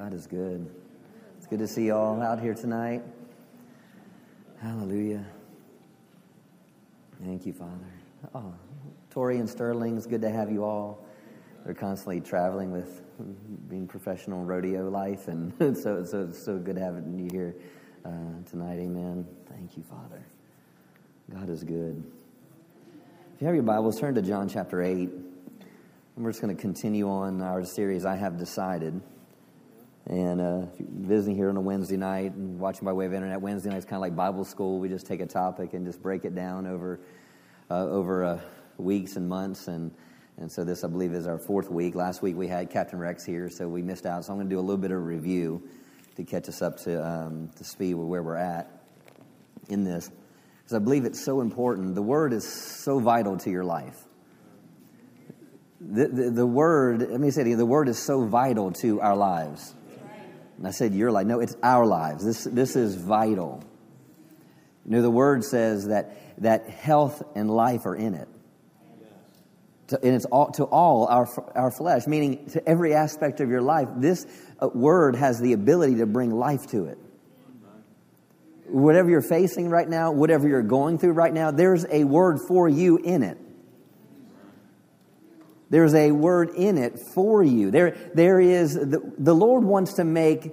God is good. It's good to see you all out here tonight. Hallelujah. Thank you, Father. Oh, Tori and Sterling, it's good to have you all. They're constantly traveling with being professional rodeo life, and so it's so good having you here uh, tonight. Amen. Thank you, Father. God is good. If you have your Bibles, turn to John chapter eight. And we're just going to continue on our series, I Have Decided. And uh, visiting here on a Wednesday night and watching by way of internet, Wednesday night is kind of like Bible school. We just take a topic and just break it down over uh, over uh, weeks and months. And and so this, I believe, is our fourth week. Last week we had Captain Rex here, so we missed out. So I'm going to do a little bit of review to catch us up to um, to speed with where we're at in this, because I believe it's so important. The Word is so vital to your life. The, the, the Word, let me say it again, the Word is so vital to our lives. And I said your life. No, it's our lives. This, this is vital. You know, the word says that, that health and life are in it. To, and it's all, to all our, our flesh, meaning to every aspect of your life. This uh, word has the ability to bring life to it. Whatever you're facing right now, whatever you're going through right now, there's a word for you in it. There's a word in it for you. There, there is, the, the Lord wants to make,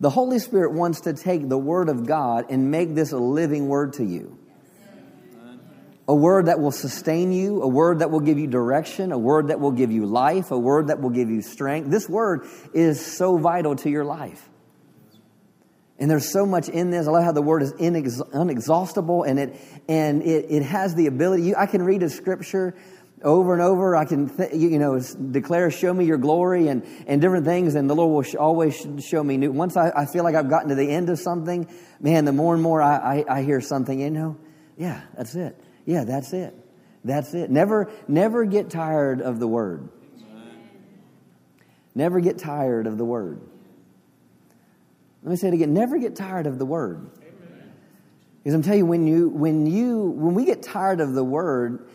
the Holy Spirit wants to take the Word of God and make this a living word to you. A word that will sustain you, a word that will give you direction, a word that will give you life, a word that will give you strength. This word is so vital to your life. And there's so much in this. I love how the word is inex- and it and it, it has the ability. You, I can read a scripture over and over. I can, th- you know, declare, show me your glory and, and different things, and the Lord will sh- always show me new. Once I, I, feel like I've gotten to the end of something, man, the more and more I, I, I hear something, you know, yeah, that's it. Yeah, that's it. That's it. Never, never get tired of the word. Never get tired of the word. Let me say it again. Never get tired of the word. Because I'm telling you, when you, when you, when we get tired of the word,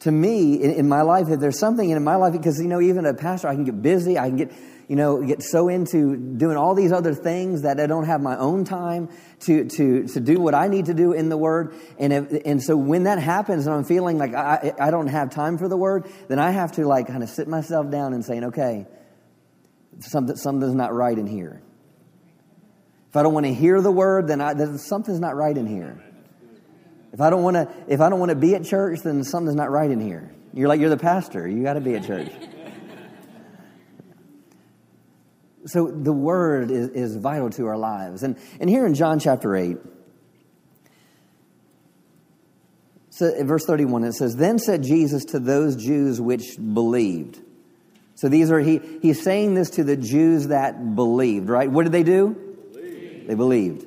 to me in, in, my life if there's something in my life because you know even a pastor i can get busy i can get you know get so into doing all these other things that i don't have my own time to to to do what i need to do in the word. And if, and so when that happens and i'm feeling like i i don't have time for the word then i have to like kind of sit myself down and saying okay something something's not right in here. If i don't want to hear the word then, I, then something's not right in here if I don't want to, if I don't want to be at church, then something's not right in here. You're like you're the pastor. You got to be at church. so the word is, is vital to our lives, and and here in John chapter eight. So verse 31 it says then said Jesus to those Jews which believed so these are he he's saying this to the Jews that believed right what did they do believed. they believed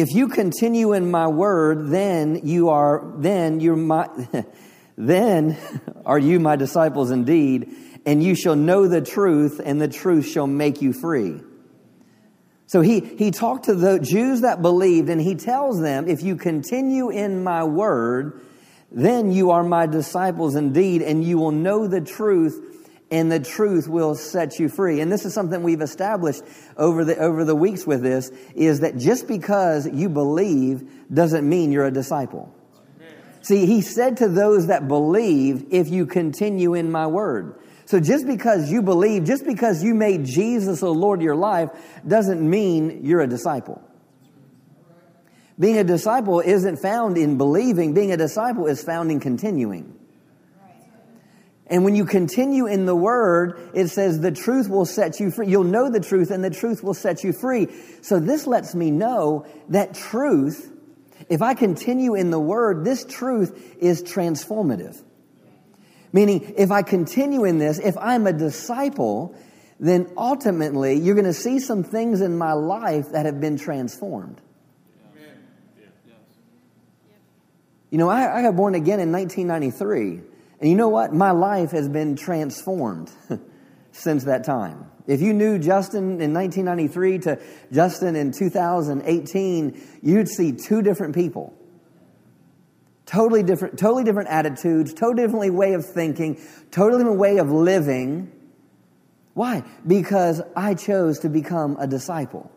if you continue in my word, then you are, then you're my, then are you my disciples indeed, and you shall know the truth, and the truth shall make you free. So he, he talked to the Jews that believed, and he tells them, if you continue in my word, then you are my disciples indeed, and you will know the truth, and the truth will set you free. And this is something we've established over the, over the weeks with this, is that just because you believe doesn't mean you're a disciple. See, he said to those that believe, if you continue in my word. So just because you believe, just because you made Jesus the Lord of your life, doesn't mean you're a disciple. Being a disciple isn't found in believing. Being a disciple is found in continuing. And when you continue in the word, it says the truth will set you free. You'll know the truth and the truth will set you free. So this lets me know that truth, if I continue in the word, this truth is transformative. Meaning, if I continue in this, if I'm a disciple, then ultimately you're going to see some things in my life that have been transformed. You know, I, I got born again in 1993. And you know what? My life has been transformed since that time. If you knew Justin in 1993 to Justin in 2018, you'd see two different people. Totally different, totally different attitudes, totally different way of thinking, totally different way of living. Why? Because I chose to become a disciple.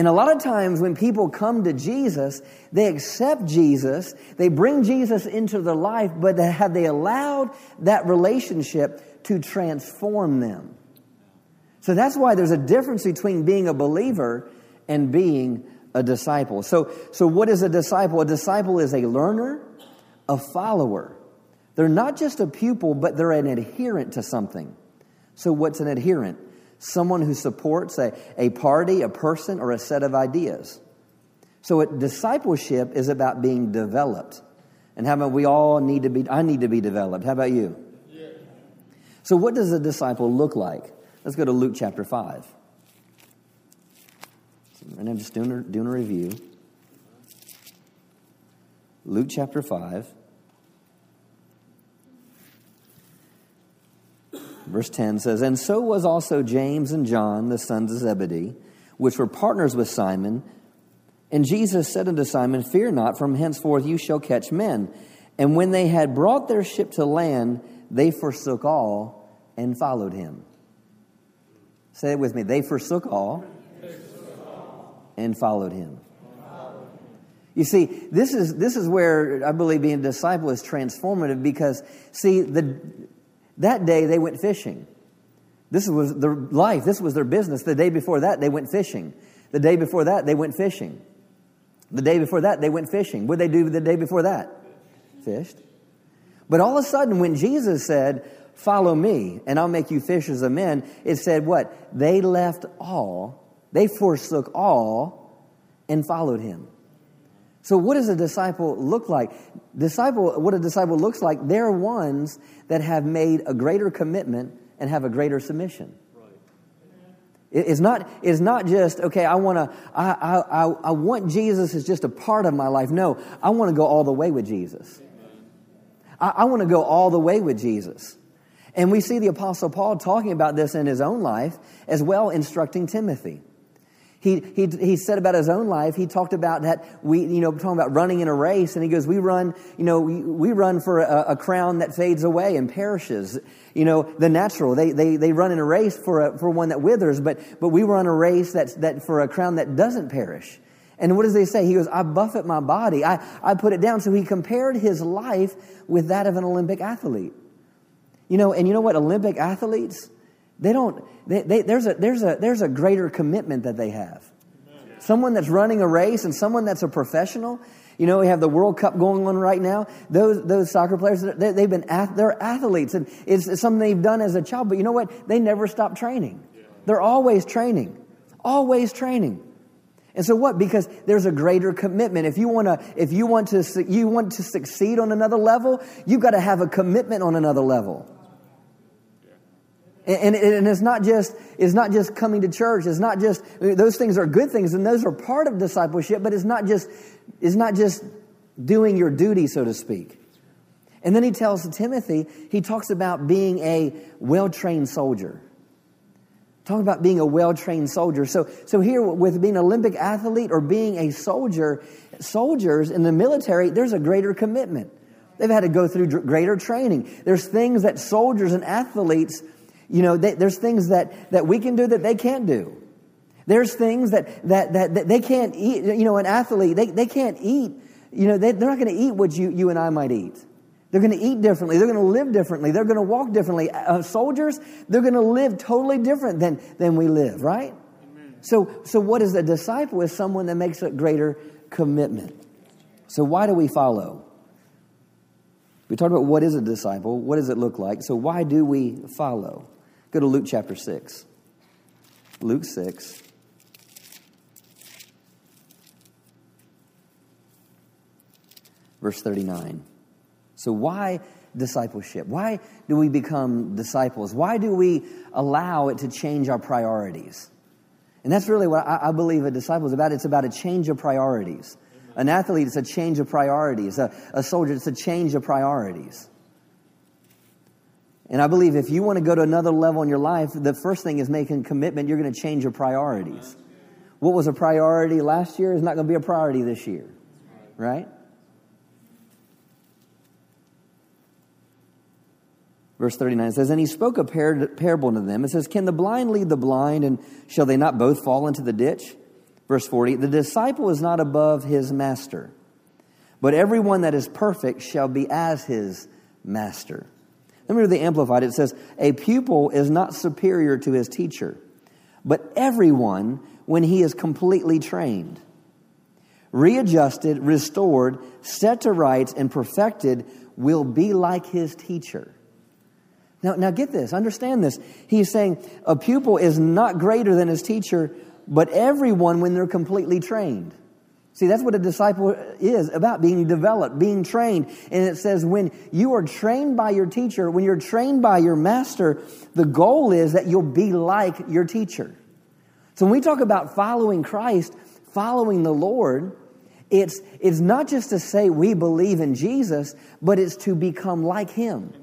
And a lot of times when people come to Jesus, they accept Jesus, they bring Jesus into their life, but have they allowed that relationship to transform them? So that's why there's a difference between being a believer and being a disciple. So, so what is a disciple? A disciple is a learner, a follower. They're not just a pupil, but they're an adherent to something. So, what's an adherent? Someone who supports a, a party, a person, or a set of ideas. So, it, discipleship is about being developed. And how about we all need to be, I need to be developed. How about you? Yeah. So, what does a disciple look like? Let's go to Luke chapter 5. And I'm just doing a, doing a review. Luke chapter 5. Verse 10 says, And so was also James and John, the sons of Zebedee, which were partners with Simon. And Jesus said unto Simon, Fear not, from henceforth you shall catch men. And when they had brought their ship to land, they forsook all and followed him. Say it with me. They forsook all and followed him. You see, this is, this is where I believe being a disciple is transformative because, see, the, that day they went fishing. This was their life, this was their business. The day before that, they went fishing. The day before that, they went fishing. The day before that, they went fishing. What did they do the day before that? Fished. But all of a sudden, when Jesus said, Follow me, and I'll make you fishers of men, it said what? They left all, they forsook all, and followed him. So, what does a disciple look like? Disciple, what a disciple looks like, they're ones that have made a greater commitment and have a greater submission. It's not, it's not just, okay, I want to, I, I, I want Jesus as just a part of my life. No, I want to go all the way with Jesus. I, I want to go all the way with Jesus. And we see the Apostle Paul talking about this in his own life, as well instructing Timothy. He, he, he said about his own life, he talked about that we, you know, talking about running in a race, and he goes, we run, you know, we, we run for a, a crown that fades away and perishes. You know, the natural, they, they, they run in a race for, a, for one that withers, but, but we run a race that's, that for a crown that doesn't perish. And what does he say? He goes, I buffet my body. I, I put it down. So he compared his life with that of an Olympic athlete. You know, and you know what? Olympic athletes, they don't, they, they, there's, a, there's, a, there's a greater commitment that they have. Someone that's running a race and someone that's a professional. You know, we have the World Cup going on right now. Those, those soccer players, they, have been, they're athletes and it's, something they've done as a child. But you know what? They never stop training. They're always training. Always training. And so what? Because there's a greater commitment. If you want to, if you want to, you want to succeed on another level, you've got to have a commitment on another level. And, it's not just it's not just coming to church. It's not just those things are good things, and those are part of discipleship. But it's not just it's not just doing your duty, so to speak. And then he tells Timothy, he talks about being a well trained soldier. Talking about being a well trained soldier. So, so here, with being an Olympic athlete or being a soldier, soldiers in the military, there's a greater commitment. They've had to go through greater training. There's things that soldiers and athletes you know, they, there's things that, that we can do that they can't do. There's things that, that, that, that they can't eat. You know, an athlete, they, they can't eat. You know, they, they're not going to eat what you, you and I might eat. They're going to eat differently. They're going to live differently. They're going to walk differently. Uh, soldiers, they're going to live totally different than, than we live, right? So, so what is a disciple? Is someone that makes a greater commitment. So why do we follow? We talked about what is a disciple. What does it look like? So why do we follow? Go to Luke chapter 6. Luke 6. Verse 39. So, why discipleship? Why do we become disciples? Why do we allow it to change our priorities? And that's really what I, believe a disciple is about. It's about a change of priorities. An athlete, it's a change of priorities. A, a soldier, it's a change of priorities. And I believe if you want to go to another level in your life, the first thing is making commitment. You're going to change your priorities. What was a priority last year is not going to be a priority this year, right? Verse 39 says, And he spoke a par- parable to them. It says, Can the blind lead the blind, and shall they not both fall into the ditch? Verse 40 The disciple is not above his master, but everyone that is perfect shall be as his master. Let me read the Amplified. It says, A pupil is not superior to his teacher, but everyone when he is completely trained, readjusted, restored, set to rights, and perfected, will be like his teacher. Now, now get this, understand this. He's saying a pupil is not greater than his teacher, but everyone when they're completely trained. See, that's what a disciple is about being developed, being trained. And it says, when you are trained by your teacher, when you're trained by your master, the goal is that you'll be like your teacher. So when we talk about following Christ, following the Lord, it's, it's not just to say we believe in Jesus, but it's to become like Him.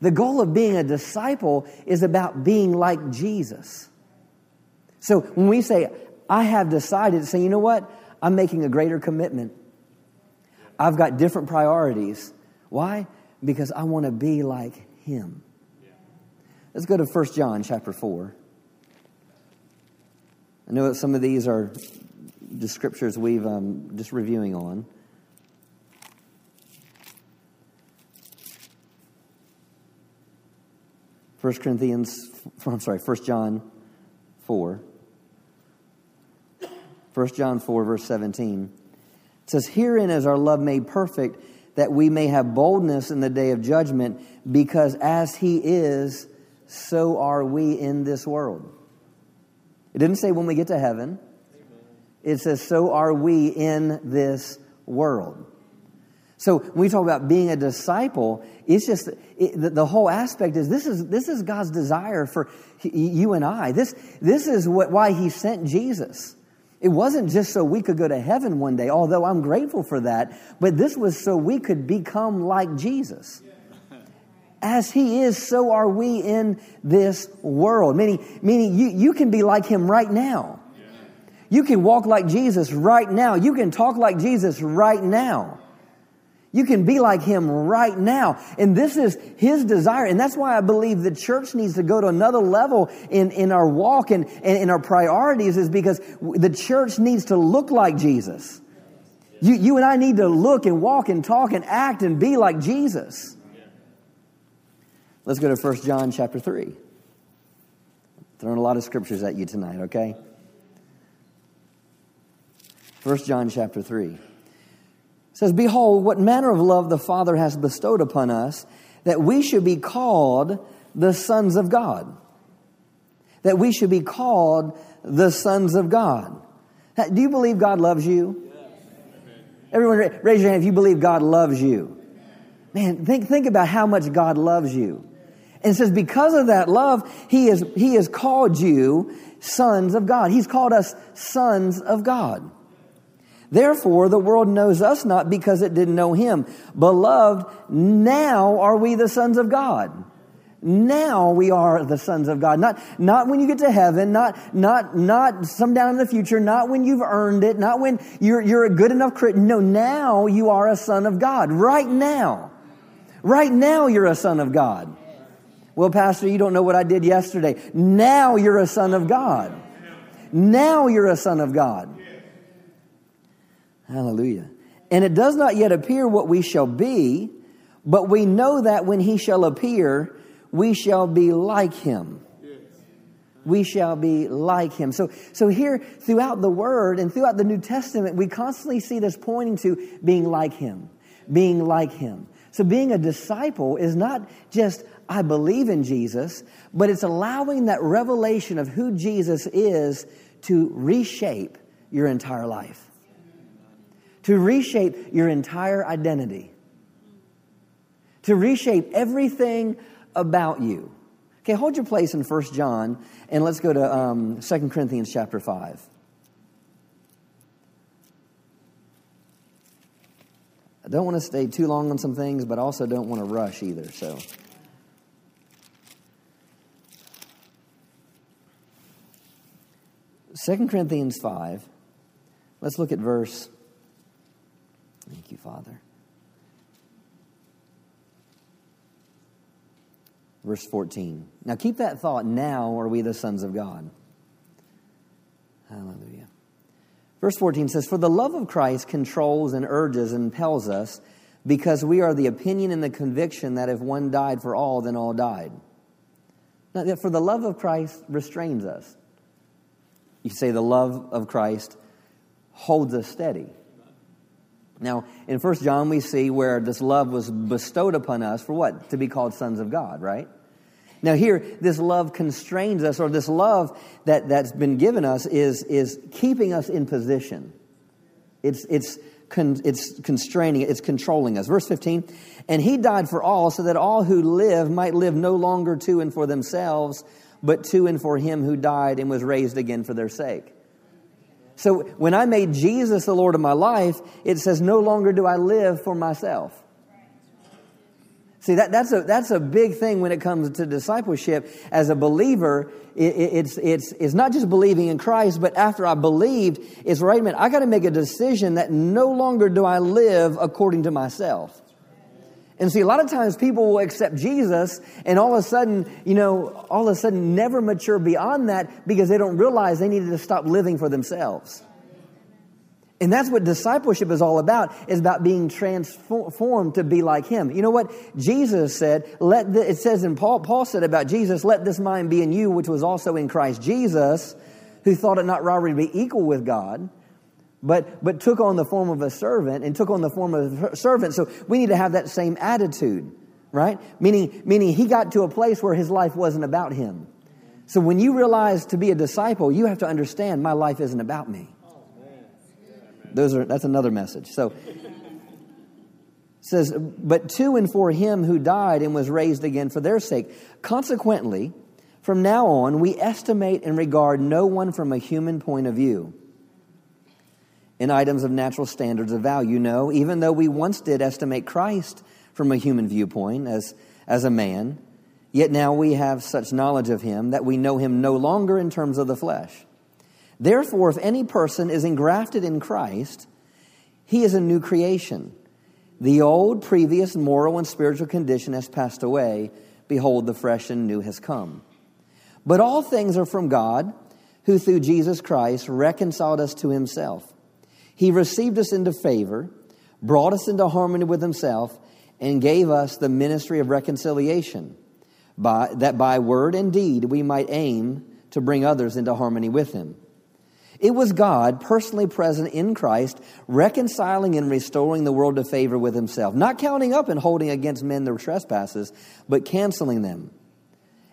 The goal of being a disciple is about being like Jesus. So when we say, I have decided to say, you know what? I'm making a greater commitment. I've got different priorities. Why? Because I want to be like him. Let's go to 1 John chapter 4. I know that some of these are the scriptures we've um, just reviewing on. First Corinthians, I'm sorry, 1 John 4. 1 John 4, verse 17. It says, Herein is our love made perfect, that we may have boldness in the day of judgment, because as he is, so are we in this world. It didn't say when we get to heaven. It says, so are we in this world. So when we talk about being a disciple, it's just it, the, the, whole aspect is this is this is God's desire for you and I. This this is what why He sent Jesus. It wasn't just so we could go to heaven one day, although I'm grateful for that. But this was so we could become like Jesus. As He is, so are we in this world. Meaning, meaning you, you can be like Him right now. You can walk like Jesus right now. You can talk like Jesus right now. You can be like him right now. And this is his desire. And that's why I believe the church needs to go to another level in, in our walk and, and in our priorities is because the church needs to look like Jesus. You, you and I need to look and walk and talk and act and be like Jesus. Let's go to 1 John chapter 3. Throwing a lot of scriptures at you tonight, okay? 1 John chapter 3 says, Behold, what manner of love the Father has bestowed upon us, that we should be called the sons of God. That we should be called the sons of God. Do you believe God loves you? Everyone, raise your hand if you believe God loves you. Man, think, think about how much God loves you. And it says, because of that love, He has, he has called you sons of God. He's called us sons of God. Therefore, the world knows us not because it didn't know him. Beloved, now are we the sons of God. Now we are the sons of God. Not, not when you get to heaven, not, not, not some down in the future, not when you've earned it, not when you're, you're a good enough Christian. No, now you are a son of God. Right now. Right now you're a son of God. Well, Pastor, you don't know what I did yesterday. Now you're a son of God. Now you're a son of God. Hallelujah. And it does not yet appear what we shall be, but we know that when he shall appear, we shall be like him. We shall be like him. So, so here throughout the word and throughout the New Testament, we constantly see this pointing to being like him, being like him. So being a disciple is not just, I believe in Jesus, but it's allowing that revelation of who Jesus is to reshape your entire life to reshape your entire identity, to reshape everything about you. Okay, hold your place in 1 John and let's go to um, 2 Corinthians chapter 5. I don't want to stay too long on some things, but I also don't want to rush either, so. Second Corinthians 5, let's look at verse Thank you, Father. Verse 14. Now keep that thought. Now are we the sons of God. Hallelujah. Verse 14 says, For the love of Christ controls and urges and impels us because we are the opinion and the conviction that if one died for all, then all died. Now, for the love of Christ restrains us. You say the love of Christ holds us steady. Now, in 1 John, we see where this love was bestowed upon us for what? To be called sons of God, right? Now, here, this love constrains us, or this love that, that's been given us is, is keeping us in position. It's, it's, con, it's constraining, it's controlling us. Verse 15, and he died for all, so that all who live might live no longer to and for themselves, but to and for him who died and was raised again for their sake. So when I made Jesus the Lord of my life, it says, No longer do I live for myself. See, that, that's, a, that's a big thing when it comes to discipleship. As a believer, it, it's, it's, it's not just believing in Christ, but after I believed, it's right minute, I got to make a decision that no longer do I live according to myself. And see, a lot of times people will accept Jesus and all of a sudden, you know, all of a sudden never mature beyond that because they don't realize they needed to stop living for themselves. And that's what discipleship is all about, is about being transformed to be like him. You know what? Jesus said, let the, it says in Paul, Paul said about Jesus, let this mind be in you, which was also in Christ Jesus, who thought it not robbery to be equal with God but, but took on the form of a servant and took on the form of a servant. So we need to have that same attitude, right? Meaning, meaning he got to a place where his life wasn't about him. So when you realize to be a disciple, you have to understand my life isn't about me. Those are, that's another message. So says, but to and for him who died and was raised again for their sake. Consequently, from now on, we estimate and regard no one from a human point of view in items of natural standards of value. No, even though we once did estimate Christ from a human viewpoint as, as a man, yet now we have such knowledge of him that we know him no longer in terms of the flesh. Therefore, if any person is engrafted in Christ, he is a new creation. The old, previous moral and spiritual condition has passed away. Behold, the fresh and new has come. But all things are from God, who through Jesus Christ reconciled us to himself he received us into favor, brought us into harmony with himself, and gave us the ministry of reconciliation, by, that by word and deed we might aim to bring others into harmony with him. It was God personally present in Christ, reconciling and restoring the world to favor with himself, not counting up and holding against men their trespasses, but canceling them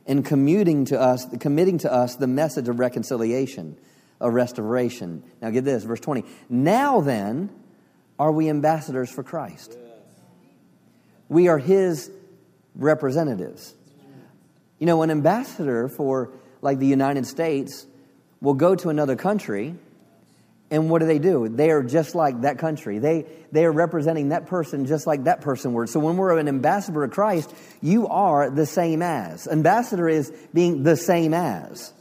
and commuting to us, committing to us the message of reconciliation a restoration. Now get this, verse 20. Now then, are we ambassadors for Christ? We are his representatives. You know, an ambassador for like the United States will go to another country and what do they do? They are just like that country. They, they are representing that person just like that person were. So when we're an ambassador of Christ, you are the same as. Ambassador is being the same as.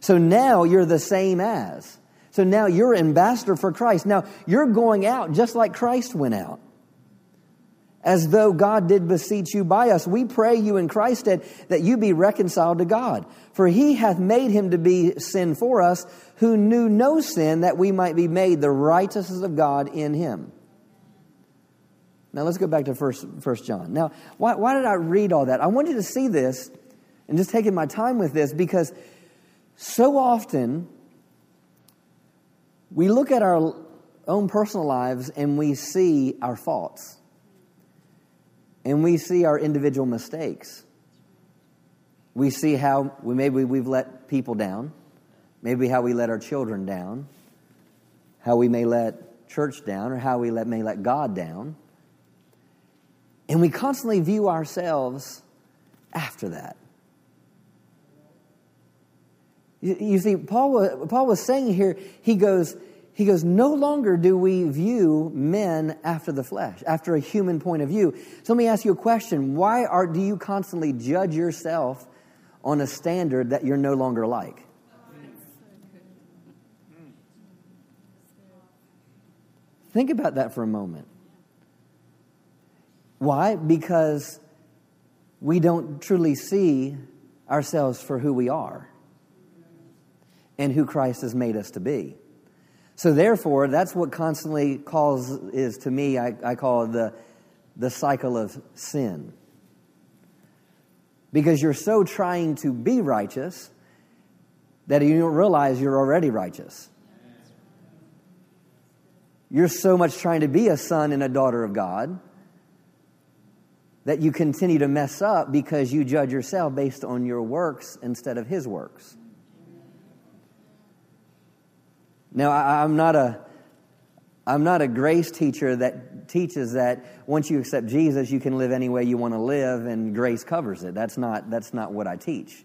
So now you're the same as. So now you're ambassador for Christ. Now you're going out just like Christ went out. As though God did beseech you by us. We pray you in Christ that, that you be reconciled to God. For he hath made him to be sin for us, who knew no sin, that we might be made the righteousness of God in him. Now let's go back to First, First John. Now, why, why did I read all that? I want you to see this and just taking my time with this because so often, we look at our own personal lives and we see our faults. And we see our individual mistakes. We see how we, maybe we've let people down, maybe how we let our children down, how we may let church down, or how we let, may let God down. And we constantly view ourselves after that. You see, Paul, Paul was saying here, he goes, he goes, no longer do we view men after the flesh, after a human point of view. So let me ask you a question. Why are, do you constantly judge yourself on a standard that you're no longer like? Think about that for a moment. Why? Because we don't truly see ourselves for who we are and who Christ has made us to be. So therefore, that's what constantly calls is to me, I, I call it the, the cycle of sin. Because you're so trying to be righteous that you don't realize you're already righteous. You're so much trying to be a son and a daughter of God that you continue to mess up because you judge yourself based on your works instead of his works. Now, I, am not a I'm not a grace teacher that teaches that once you accept Jesus, you can live any way you want to live and grace covers it. That's not, that's not what I teach.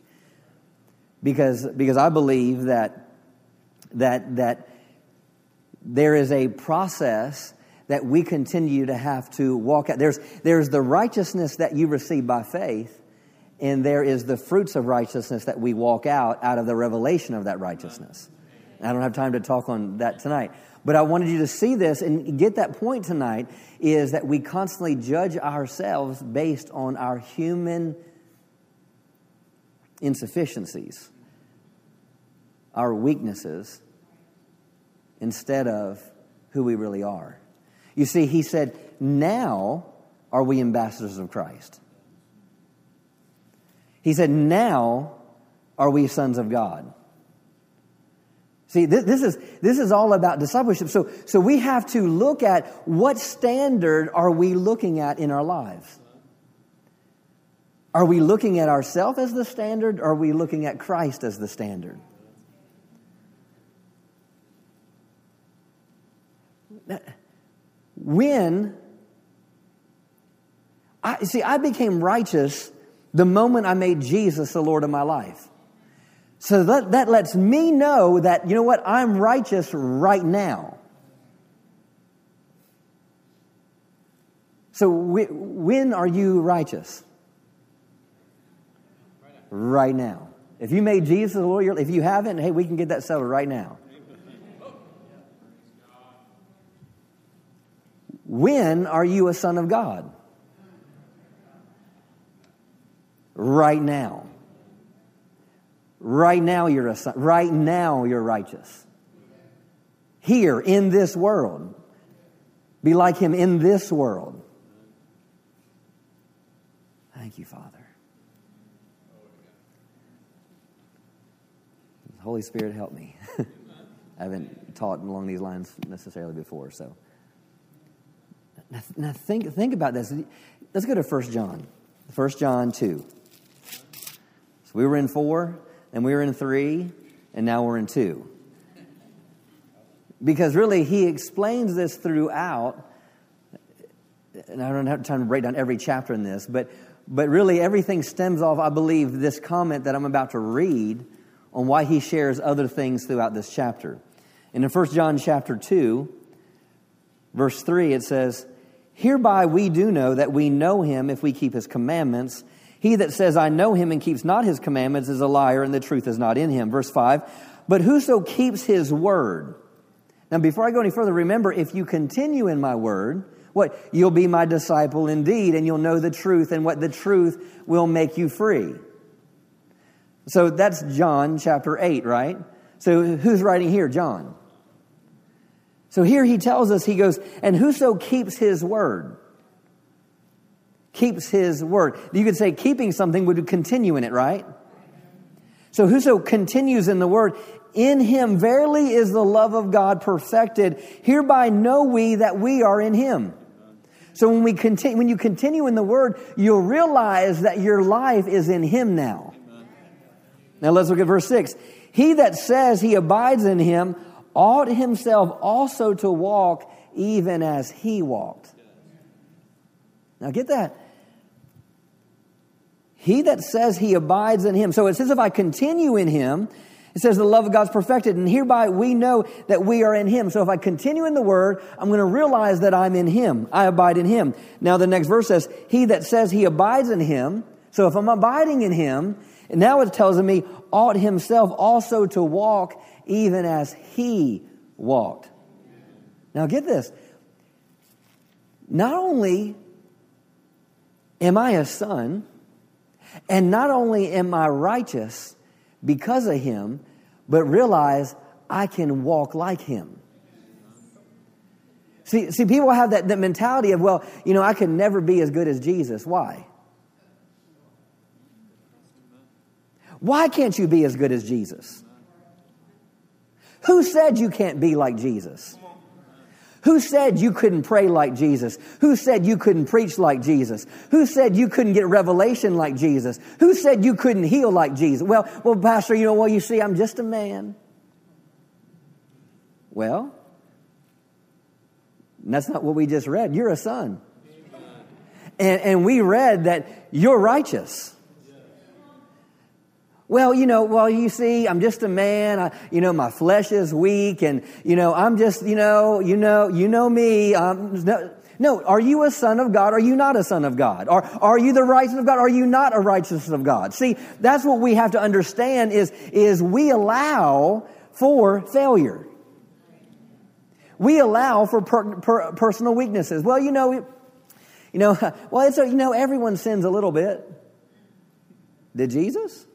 Because, because I believe that, that, that there is a process that we continue to have to walk out. There's, there's the righteousness that you receive by faith, and there is the fruits of righteousness that we walk out out of the revelation of that righteousness. I don't have time to talk on that tonight. But I wanted you to see this and get that point tonight is that we constantly judge ourselves based on our human insufficiencies, our weaknesses, instead of who we really are. You see, he said, Now are we ambassadors of Christ. He said, Now are we sons of God. See, this, this, is, this is all about discipleship. So, so we have to look at what standard are we looking at in our lives? Are we looking at ourselves as the standard? Or are we looking at Christ as the standard? When I see, I became righteous the moment I made Jesus the Lord of my life. So that, that lets me know that, you know what, I'm righteous right now. So when are you righteous? Right now. If you made Jesus the Lord, if you haven't, hey, we can get that settled right now. When are you a son of God? Right now. Right now you're a son. Right now you're righteous. Here in this world. Be like him in this world. Thank you, Father. Holy Spirit, help me. I haven't taught along these lines necessarily before, so. Now, now think, think about this. Let's go to 1 John. 1 John 2. So we were in 4 and we were in three, and now we're in two. Because really, he explains this throughout, and I don't have time to break down every chapter in this, but, but really everything stems off, I believe, this comment that I'm about to read on why he shares other things throughout this chapter. And in 1 John chapter 2, verse 3, it says, Hereby we do know that we know him if we keep his commandments, he that says, I know him and keeps not his commandments is a liar, and the truth is not in him. Verse 5 But whoso keeps his word. Now, before I go any further, remember, if you continue in my word, what? You'll be my disciple indeed, and you'll know the truth, and what the truth will make you free. So that's John chapter 8, right? So who's writing here? John. So here he tells us, he goes, and whoso keeps his word keeps his word. You could say keeping something would continue in it, right? So whoso continues in the word, in him verily is the love of God perfected. Hereby know we that we are in him. So when we continue, when you continue in the word, you'll realize that your life is in him now. Now let's look at verse 6. He that says he abides in him ought himself also to walk even as he walked. Now get that. He that says he abides in him. So it says, if I continue in him, it says the love of God's perfected, and hereby we know that we are in him. So if I continue in the word, I'm going to realize that I'm in him. I abide in him. Now the next verse says, he that says he abides in him. So if I'm abiding in him, now it tells me, ought himself also to walk even as he walked. Now get this. Not only am I a son, And not only am I righteous because of him, but realize I can walk like him. See, see people have that, that mentality of, well, you know, I can never be as good as Jesus. Why? Why can't you be as good as Jesus? Who said you can't be like Jesus? Who said you couldn't pray like Jesus? Who said you couldn't preach like Jesus? Who said you couldn't get revelation like Jesus? Who said you couldn't heal like Jesus? Well, well, Pastor, you know, well, you see, I'm just a man. Well, that's not what we just read. You're a son. And, and we read that you're righteous. Well, you know, well, you see, I'm just a man. I, you know, my flesh is weak, and you know, I'm just, you know, you know, you know me. Um, no, no, are you a son of God? Are you not a son of God? Are, are you the righteous of God? Are you not a righteous of God? See, that's what we have to understand is, is we allow for failure. We allow for per, per, personal weaknesses. Well, you know, you know, well, it's a, you know, everyone sins a little bit. Did Jesus?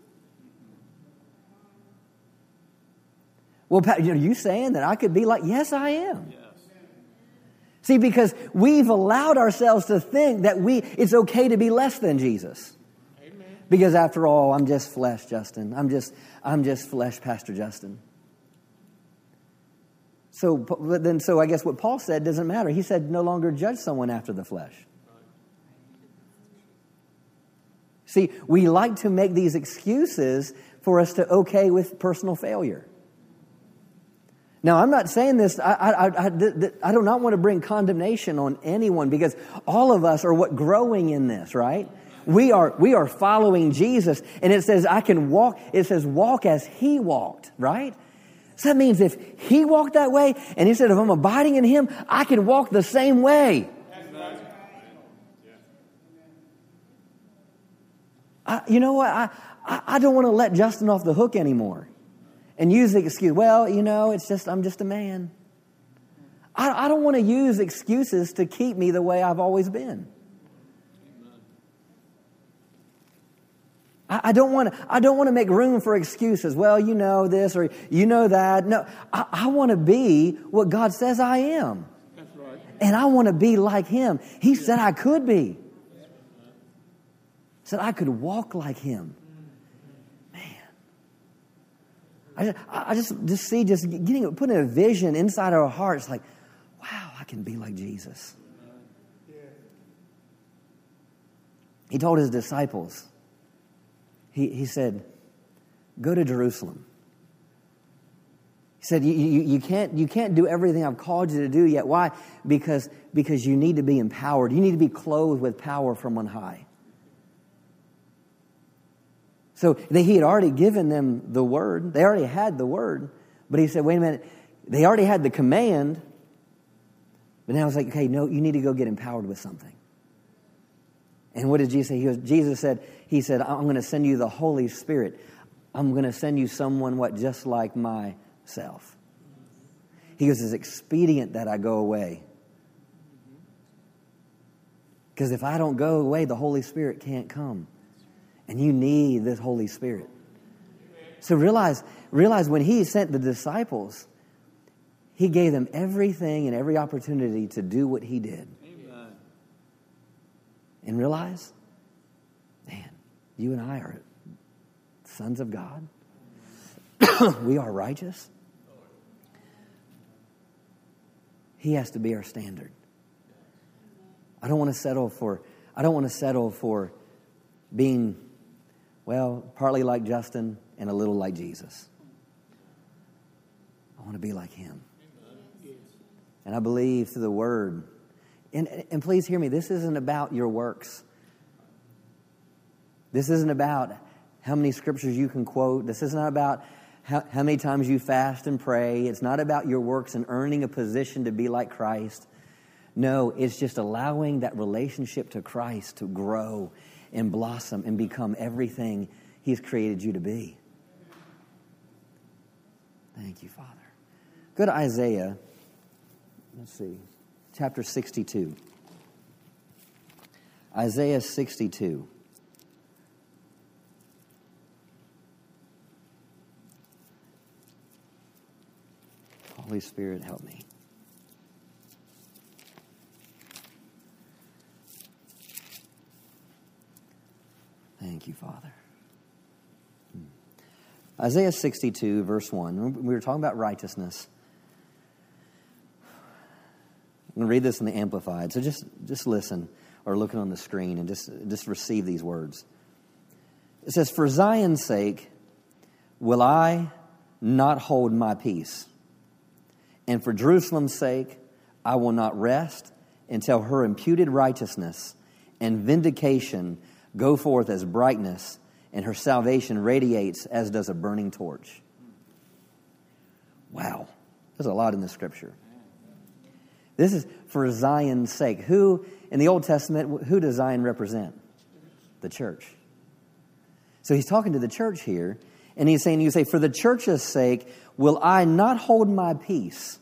Well, Pat, are you saying that I could be like, yes, I am. Yes. See, because we've allowed ourselves to think that we, it's okay to be less than Jesus. Amen. Because after all, I'm just flesh, Justin. I'm just, I'm just flesh, Pastor Justin. So, but then, so I guess what Paul said doesn't matter. He said, no longer judge someone after the flesh. See, we like to make these excuses for us to okay with personal failure. Now, I'm not saying this, I, I, I, I, do not want to bring condemnation on anyone because all of us are what growing in this, right? We are, we are following Jesus. And it says, I can walk, it says, walk as he walked, right? So that means if he walked that way, and he said, if I'm abiding in him, I can walk the same way. I, you know what? I, I don't want to let Justin off the hook anymore and use the excuse, well, you know, it's just, I'm just a man. I, I don't want to use excuses to keep me the way I've always been. I, I don't want to, I don't want to make room for excuses. Well, you know this or you know that. No, I, I want to be what God says I am. Right. And I want to be like Him. He said I could be. Said I could walk like Him. I just, I just, just see, just getting, putting a vision inside our hearts like, wow, I can be like Jesus. He told his disciples, he, he said, go to Jerusalem. He said, you, you, you, can't, you can't do everything I've called you to do yet. Why? Because, because you need to be empowered. You need to be clothed with power from on high. So they, he had already given them the word. They already had the word. But he said, wait a minute. They already had the command. But now it's like, okay, no, you need to go get empowered with something. And what did Jesus say? He goes, Jesus said, He said, I'm going to send you the Holy Spirit. I'm going to send you someone what just like myself. He goes, It's expedient that I go away. Because if I don't go away, the Holy Spirit can't come. And you need this Holy Spirit. So realize, realize when he sent the disciples, he gave them everything and every opportunity to do what he did. Amen. And realize, man, you and I are sons of God. we are righteous. He has to be our standard. I don't want to settle for I don't want to settle for being well, partly like Justin and a little like Jesus. I want to be like him. And I believe through the word. And, and please hear me, this isn't about your works. This isn't about how many scriptures you can quote. This is not about how, how many times you fast and pray. It's not about your works and earning a position to be like Christ. No, it's just allowing that relationship to Christ to grow and blossom and become everything He's created you to be. Thank you, Father. Go to Isaiah, let's see, chapter 62. Isaiah 62. Holy Spirit, help me. Thank you, Father. Hmm. Isaiah 62, verse 1. We were talking about righteousness. I'm going to read this in the Amplified, so just, just listen or looking on the screen and just, just receive these words. It says, For Zion's sake will I not hold my peace, and for Jerusalem's sake I will not rest until her imputed righteousness and vindication go forth as brightness, and her salvation radiates as does a burning torch. Wow, there's a lot in the scripture. This is for Zion's sake. Who, in the Old Testament, who does Zion represent? The church. So he's talking to the church here, and he's saying, You say, For the church's sake, will I not hold my peace?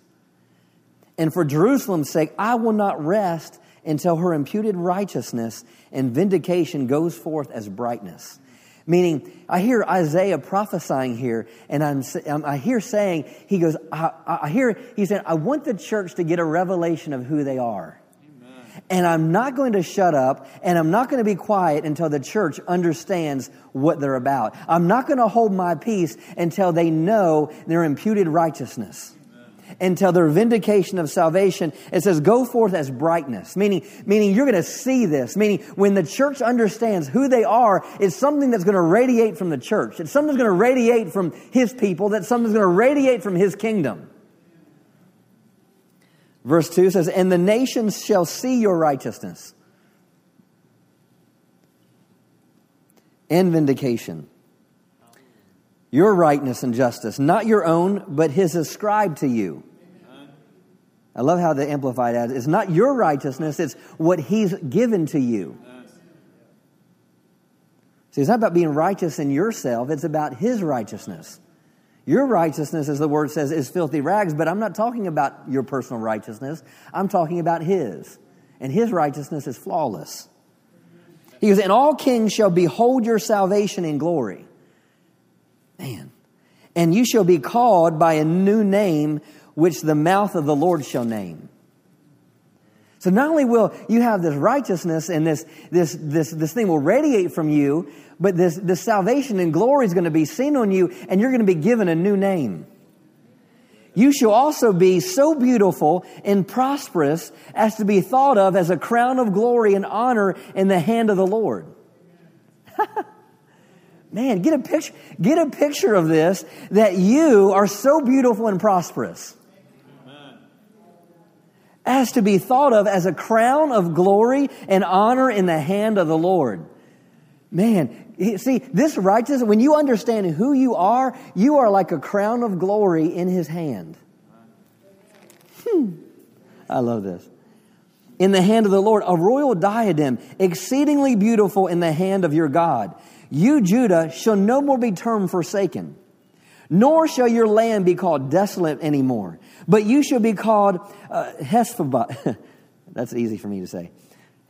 And for Jerusalem's sake, I will not rest until her imputed righteousness and vindication goes forth as brightness. Meaning, I hear Isaiah prophesying here, and I'm, um, I hear saying, he goes, I, I hear, he said, I want the church to get a revelation of who they are. Amen. And I'm not going to shut up, and I'm not going to be quiet until the church understands what they're about. I'm not going to hold my peace until they know their imputed righteousness until their vindication of salvation. It says, go forth as brightness, meaning, meaning you're going to see this, meaning when the church understands who they are, it's something that's going to radiate from the church. It's something that's going to radiate from his people, that something's going to radiate from his kingdom. Verse 2 says, And the nations shall see your righteousness and vindication your rightness and justice, not your own, but his ascribed to you. I love how the Amplified adds, it's not your righteousness, it's what he's given to you. See, it's not about being righteous in yourself, it's about his righteousness. Your righteousness, as the word says, is filthy rags, but I'm not talking about your personal righteousness. I'm talking about his. And his righteousness is flawless. He goes, And all kings shall behold your salvation in glory. Man. And you shall be called by a new name which the mouth of the Lord shall name. So not only will you have this righteousness and this, this, this, this thing will radiate from you, but this, this salvation and glory is going to be seen on you and you're going to be given a new name. You shall also be so beautiful and prosperous as to be thought of as a crown of glory and honor in the hand of the Lord. Man, get a picture, get a picture of this that you are so beautiful and prosperous. As to be thought of as a crown of glory and honor in the hand of the Lord. Man, see, this righteousness, when you understand who you are, you are like a crown of glory in his hand. Hmm. I love this. In the hand of the Lord, a royal diadem, exceedingly beautiful in the hand of your God. You, Judah, shall no more be termed forsaken, nor shall your land be called desolate anymore, but you shall be called uh. That's easy for me to say.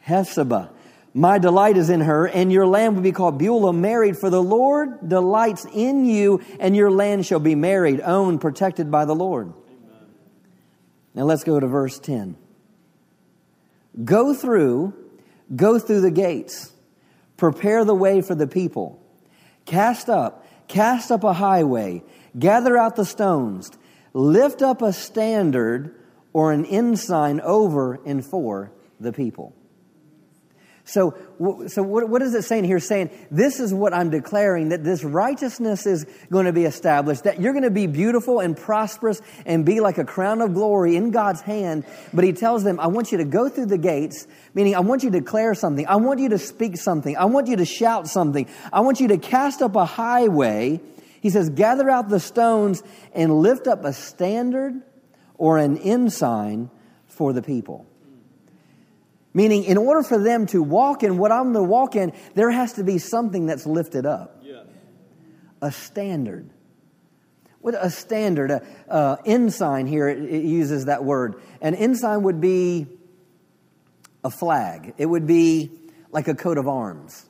Hephzibah. My delight is in her, and your land will be called Beulah, married, for the Lord delights in you, and your land shall be married, owned, protected by the Lord. Amen. Now let's go to verse 10. Go through, go through the gates. Prepare the way for the people. Cast up, cast up a highway. Gather out the stones. Lift up a standard or an ensign over and for the people. So, so what, what is it saying here? Saying, this is what I'm declaring that this righteousness is going to be established, that you're going to be beautiful and prosperous and be like a crown of glory in God's hand. But he tells them, I want you to go through the gates, meaning I want you to declare something. I want you to speak something. I want you to shout something. I want you to cast up a highway. He says, gather out the stones and lift up a standard or an ensign for the people. Meaning, in order for them to walk in what I'm going to walk in, there has to be something that's lifted up. Yeah. A standard. What a standard, a, a ensign here, it, it uses that word. An ensign would be a flag, it would be like a coat of arms.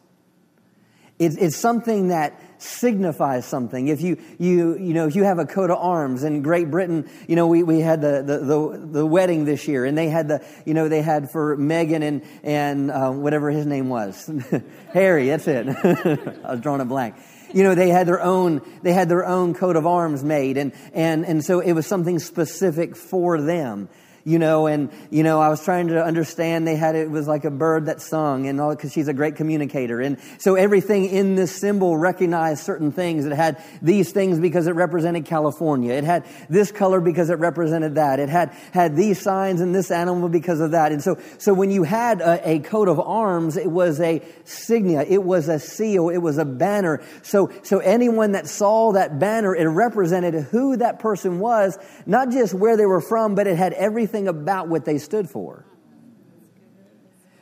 It's, it's something that signifies something. If you, you, you know, if you have a coat of arms in Great Britain, you know, we, we had the, the, the, the wedding this year and they had the, you know, they had for Meghan and, and uh, whatever his name was. Harry, that's it. I was drawing a blank you know they had their own they had their own coat of arms made and and and so it was something specific for them you know, and, you know, I was trying to understand they had, it was like a bird that sung and all, cause she's a great communicator. And so everything in this symbol recognized certain things. It had these things because it represented California. It had this color because it represented that. It had, had these signs and this animal because of that. And so, so when you had a, a coat of arms, it was a signia. It was a seal. It was a banner. So, so anyone that saw that banner, it represented who that person was, not just where they were from, but it had everything about what they stood for.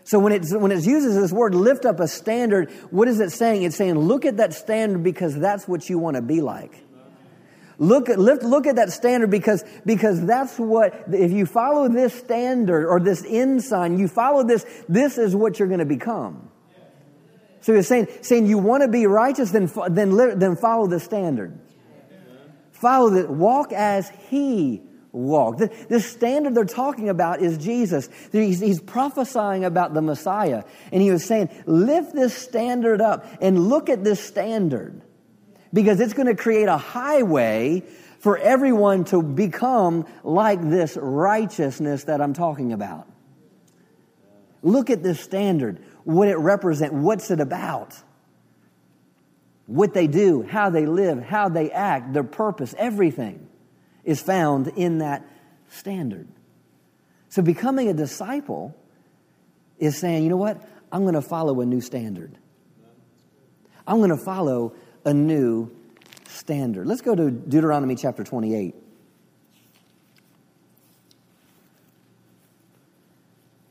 So when it, when it uses this word, lift up a standard, what is it saying? It's saying, look at that standard because that's what you want to be like. Look at, lift, look at that standard because, because that's what, if you follow this standard or this ensign, you follow this, this is what you're going to become. So he's saying, saying you want to be righteous, then, then, then follow the standard. Follow the, walk as he walk. The, the standard they're talking about is Jesus. He's, he's prophesying about the Messiah. And he was saying, lift this standard up and look at this standard because it's going to create a highway for everyone to become like this righteousness that I'm talking about. Look at this standard, what it represents, what's it about, what they do, how they live, how they act, their purpose, everything is found in that standard. So becoming a disciple is saying, you know what? I'm going to follow a new standard. I'm going to follow a new standard. Let's go to Deuteronomy chapter 28.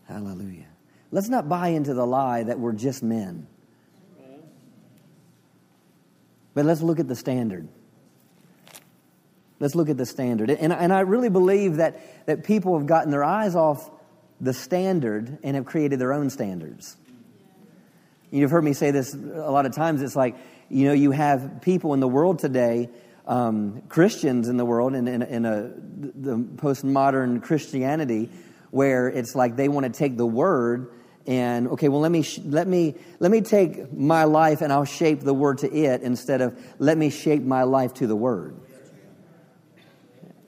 Hallelujah. Let's not buy into the lie that we're just men. But let's look at the standard. Let's look at the standard. And, and I really believe that, that people have gotten their eyes off the standard and have created their own standards. You've heard me say this a lot of times. It's like, you know, you have people in the world today, um, Christians in the world, in, in, in a, the postmodern Christianity, where it's like they want to take the word and okay well let me let me let me take my life and i'll shape the word to it instead of let me shape my life to the word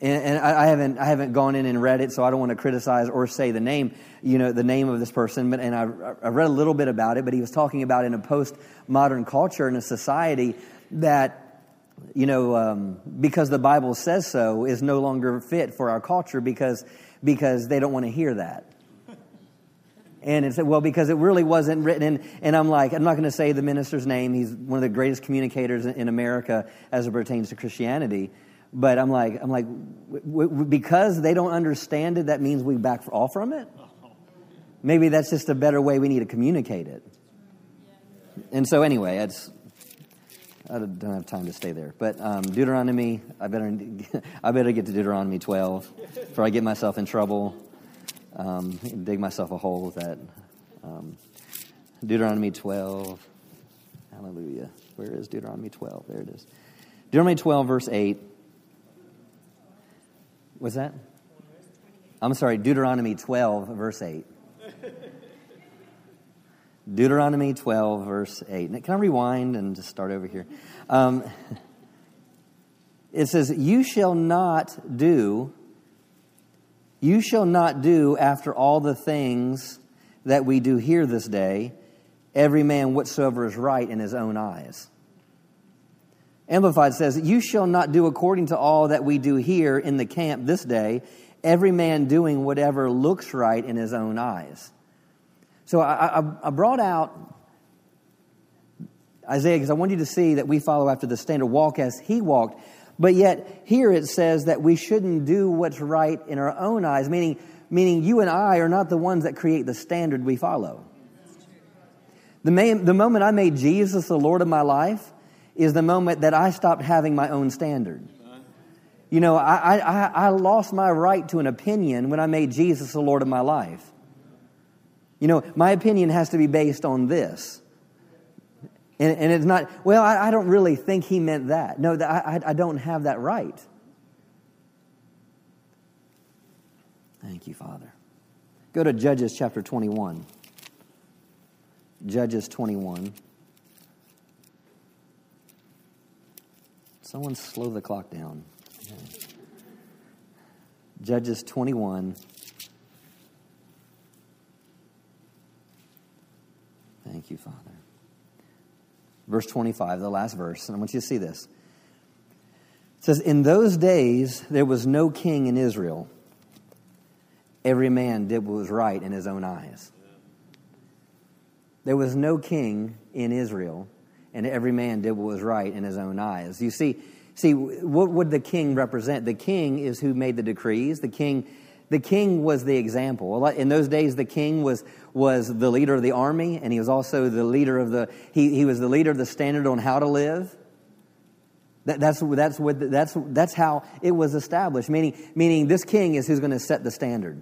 and, I, haven't I haven't gone in and read it, so I don't want to criticize or say the name, you know, the name of this person. But and I, I read a little bit about it, but he was talking about in a post-modern culture in a society that, you know, um, because the Bible says so, is no longer fit for our culture because because they don't want to hear that. And it said, well, because it really wasn't written. And, and I'm like, I'm not going to say the minister's name. He's one of the greatest communicators in America as it pertains to Christianity. But I'm like, I'm like, w- w- because they don't understand it, that means we back off from it. Maybe that's just a better way we need to communicate it. And so, anyway, it's I don't have time to stay there. But um, Deuteronomy, I better I better get to Deuteronomy 12 before I get myself in trouble. Um, dig myself a hole with that. Um, Deuteronomy 12. Hallelujah. Where is Deuteronomy 12? There it is. Deuteronomy 12, verse 8. Was that? I'm sorry, Deuteronomy 12, verse 8. Deuteronomy 12, verse 8. Can I rewind and just start over here? Um, it says, You shall not do, you shall not do after all the things that we do here this day, every man whatsoever is right in his own eyes. Amplified says, You shall not do according to all that we do here in the camp this day, every man doing whatever looks right in his own eyes. So I, I, I brought out Isaiah because I want you to see that we follow after the standard, walk as he walked. But yet, here it says that we shouldn't do what's right in our own eyes, meaning, meaning you and I are not the ones that create the standard we follow. The, the moment I made Jesus the Lord of my life, is the moment that I stopped having my own standard. You know, I, I, I lost my right to an opinion when I made Jesus the Lord of my life. You know, my opinion has to be based on this. And, and it's not, well, I, I, don't really think he meant that. No, I, I don't have that right. Thank you, Father. Go to Judges chapter 21. Judges 21. Someone slow the clock down. Judges 21. Thank you, Father. Verse 25, the last verse, and I want you to see this. It says, In those days there was no king in Israel. Every man did what was right in his own eyes. There was no king in Israel and every man did what was right in his own eyes. You see, see, what would the king represent? The king is who made the decrees. The king, the king was the example. In those days, the king was was the leader of the army, and he was also the leader of the he, he was the leader of the standard on how to live. That, that's that's what that's that's how it was established. Meaning meaning this king is who's going to set the standard.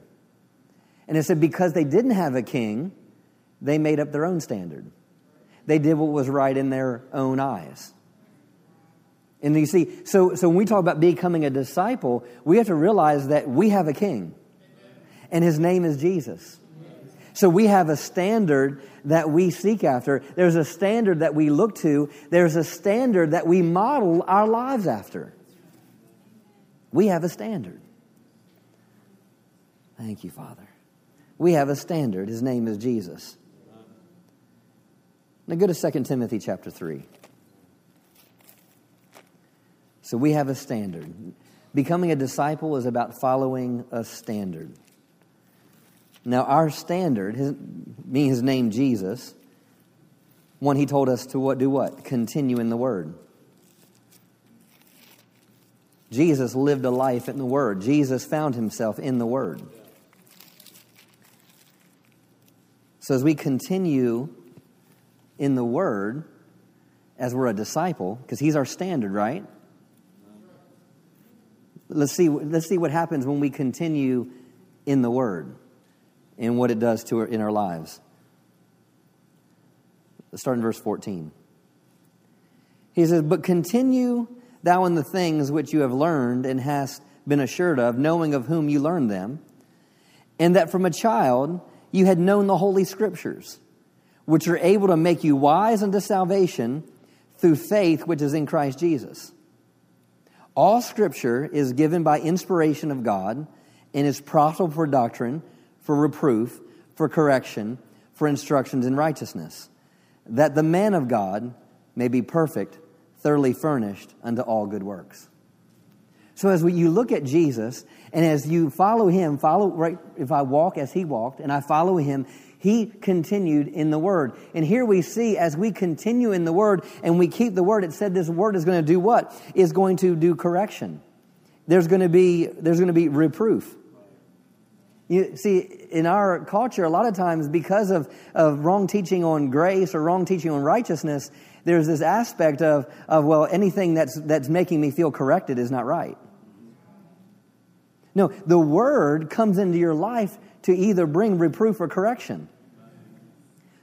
And it said because they didn't have a king, they made up their own standard. They did what was right in their own eyes. And you see, so, so when we talk about becoming a disciple, we have to realize that we have a king, and his name is Jesus. So we have a standard that we seek after. There's a standard that we look to. There's a standard that we model our lives after. We have a standard. Thank you, Father. We have a standard. His name is Jesus. Now go to 2 Timothy chapter 3. So we have a standard. Becoming a disciple is about following a standard. Now, our standard, his, being his name Jesus, one he told us to what do what? Continue in the word. Jesus lived a life in the word. Jesus found himself in the word. So as we continue in the Word as we're a disciple, because He's our standard, right? Let's see, let's see what happens when we continue in the Word and what it does to our, in our lives. Let's start in verse 14. He says, But continue thou in the things which you have learned and hast been assured of, knowing of whom you learned them, and that from a child you had known the Holy Scriptures which are able to make you wise unto salvation through faith which is in Christ Jesus. All scripture is given by inspiration of God and is profitable for doctrine, for reproof, for correction, for instructions in righteousness, that the man of God may be perfect, thoroughly furnished unto all good works. So as we, you look at Jesus, and as you follow him, follow right. If I walk as he walked, and I follow him, he continued in the Word. And here we see as we continue in the Word and we keep the Word, it said this Word is going to do what? Is going to do correction. There's going to be, there's going to be reproof. You see, in our culture, a lot of times because of, of wrong teaching on grace or wrong teaching on righteousness, there's this aspect of, of well, anything that's, that's making me feel corrected is not right. No, the Word comes into your life to either bring reproof or correction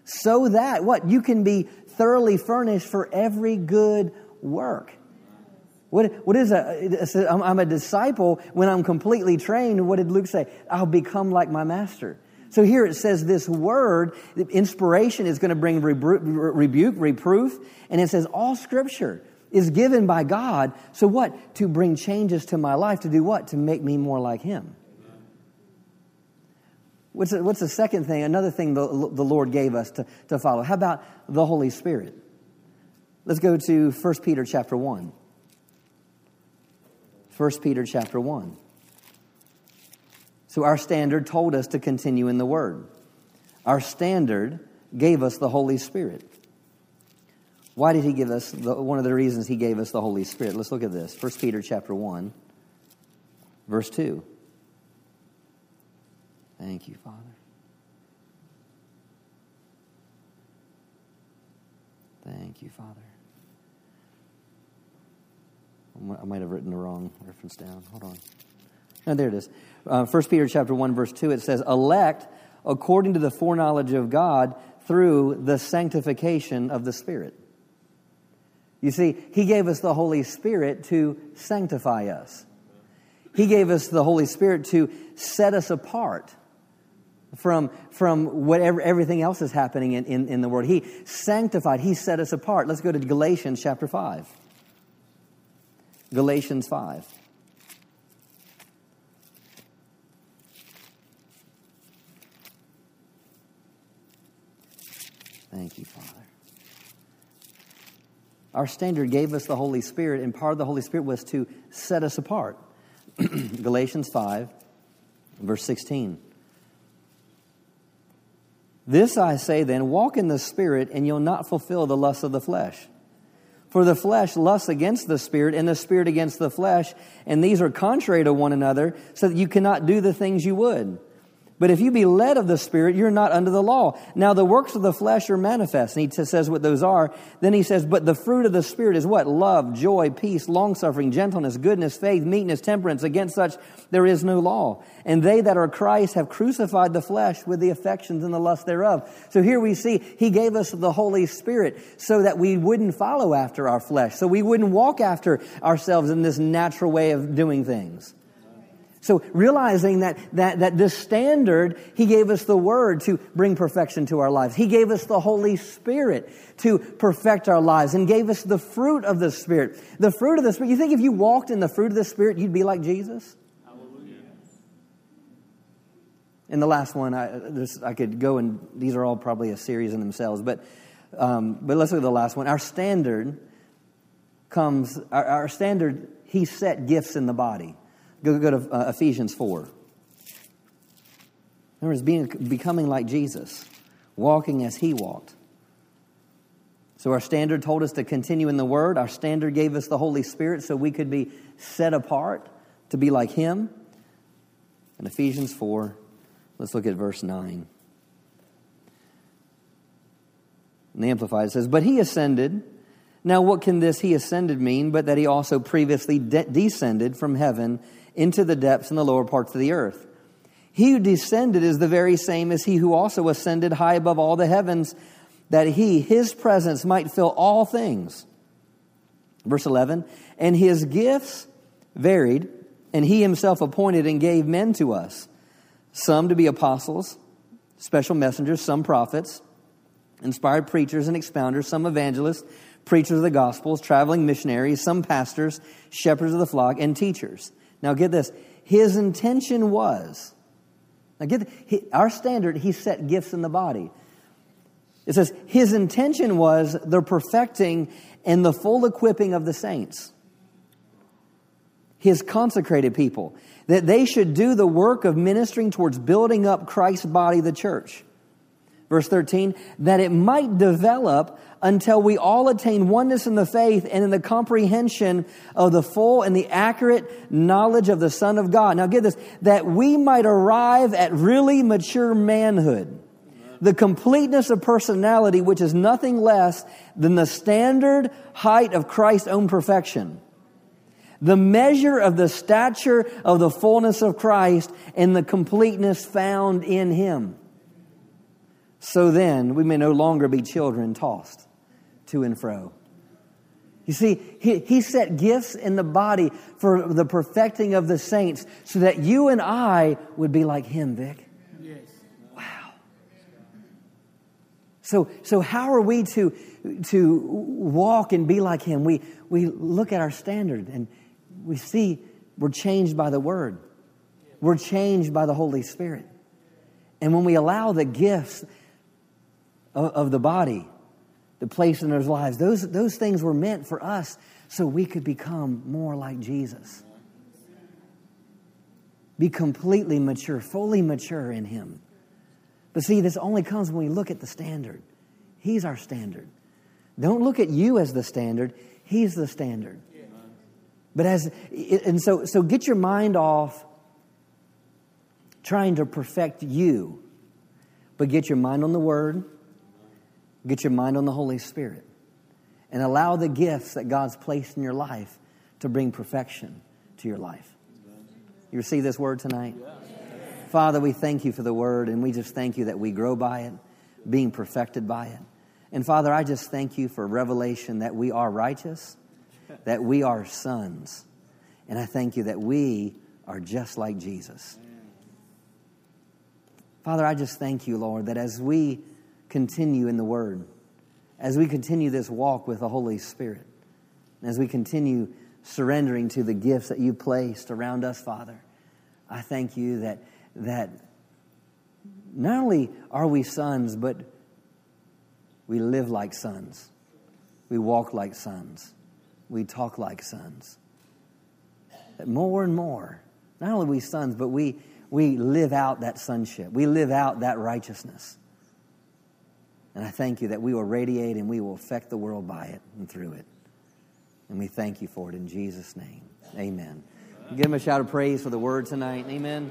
so that what you can be thoroughly furnished for every good work. What, what is a, I'm a disciple when I'm completely trained. What did Luke say? I'll become like my master. So here it says this word, inspiration is going to bring rebuke, reproof, and it says all scripture is given by God. So what? To bring changes to my life. To do what? To make me more like Him. What's the, what's the second thing, another thing the, the Lord gave us to, to follow? How about the Holy Spirit? Let's go to 1 Peter chapter 1. 1 Peter chapter 1. So our standard told us to continue in the Word. Our standard gave us the Holy Spirit. Why did he give us, the, one of the reasons he gave us the Holy Spirit? Let's look at this. 1 Peter chapter 1, verse 2. Thank you, Father. Thank you, Father. I might have written the wrong reference down. Hold on. No, there it is. Uh, 1 Peter chapter 1, verse 2, it says, Elect according to the foreknowledge of God through the sanctification of the Spirit. You see, He gave us the Holy Spirit to sanctify us. He gave us the Holy Spirit to set us apart from, from whatever everything else is happening in, in, in the world. He sanctified, He set us apart. Let's go to Galatians chapter 5. Galatians 5. Thank you, Father. Our standard gave us the Holy Spirit, and part of the Holy Spirit was to set us apart. Galatians 5, verse 16. This I say then walk in the Spirit, and you'll not fulfill the lusts of the flesh. For the flesh lusts against the Spirit, and the Spirit against the flesh, and these are contrary to one another, so that you cannot do the things you would. But if you be led of the Spirit, you're not under the law. Now the works of the flesh are manifest. And he says what those are. Then he says, but the fruit of the Spirit is what? Love, joy, peace, longsuffering, gentleness, goodness, faith, meekness, temperance. Against such there is no law. And they that are Christ have crucified the flesh with the affections and the lust thereof. So here we see he gave us the Holy Spirit so that we wouldn't follow after our flesh. So we wouldn't walk after ourselves in this natural way of doing things. So realizing that, that, that this standard, He gave us the Word to bring perfection to our lives. He gave us the Holy Spirit to perfect our lives and gave us the fruit of the Spirit. The fruit of the Spirit. You think if you walked in the fruit of the Spirit, you'd be like Jesus? Hallelujah. And the last one, I, this, I could go and these are all probably a series in themselves, but, um, but let's look at the last one. Our standard comes, our, our standard, He set gifts in the body. Go, go to uh, Ephesians 4. Remember, being, becoming like Jesus, walking as he walked. So our standard told us to continue in the Word. Our standard gave us the Holy Spirit so we could be set apart to be like Him. In Ephesians 4, let's look at verse 9. And the Amplified says, But He ascended. Now, what can this He ascended mean but that He also previously de- descended from heaven into the depths and the lower parts of the earth. He who descended is the very same as he who also ascended high above all the heavens, that he, his presence, might fill all things. Verse 11, and his gifts varied, and he himself appointed and gave men to us, some to be apostles, special messengers, some prophets, inspired preachers and expounders, some evangelists, preachers of the gospels, traveling missionaries, some pastors, shepherds of the flock, and teachers. Now get this. His intention was, now get he, our standard, he set gifts in the body. It says, his intention was the perfecting and the full equipping of the saints, his consecrated people, that they should do the work of ministering towards building up Christ's body, the church. Verse 13, that it might develop until we all attain oneness in the faith and in the comprehension of the full and the accurate knowledge of the Son of God. Now get this, that we might arrive at really mature manhood. The completeness of personality, which is nothing less than the standard height of Christ's own perfection. The measure of the stature of the fullness of Christ and the completeness found in Him. So then we may no longer be children tossed to and fro. You see, he, he set gifts in the body for the perfecting of the saints so that you and I would be like him, Vic. Yes. Wow. So, so how are we to, to walk and be like him? We, we look at our standard and we see we're changed by the word. We're changed by the Holy Spirit. And when we allow the gifts of, of the body the place in their lives. Those, those things were meant for us so we could become more like Jesus. Be completely mature, fully mature in Him. But see, this only comes when we look at the standard. He's our standard. Don't look at you as the standard, He's the standard. But as, and so, so get your mind off trying to perfect you, but get your mind on the Word Get your mind on the Holy Spirit and allow the gifts that God's placed in your life to bring perfection to your life. You receive this word tonight? Father, we thank you for the word, and we just thank you that we grow by it, being perfected by it. And Father, I just thank you for revelation that we are righteous, that we are sons. And I thank you that we are just like Jesus. Father, I just thank you, Lord, that as we continue in the Word, as we continue this walk with the Holy Spirit, as we continue surrendering to the gifts that you placed around us, Father, I thank you that, that not only are we sons, but we live like sons. We walk like sons. We talk like sons. That more and more, not only we sons, but we, we live out that sonship. We live out that righteousness. And I thank you that we will radiate and we will affect the world by it and through it. And we thank you for it in Jesus' name. Amen. Give him a shout of praise for the word tonight. Amen.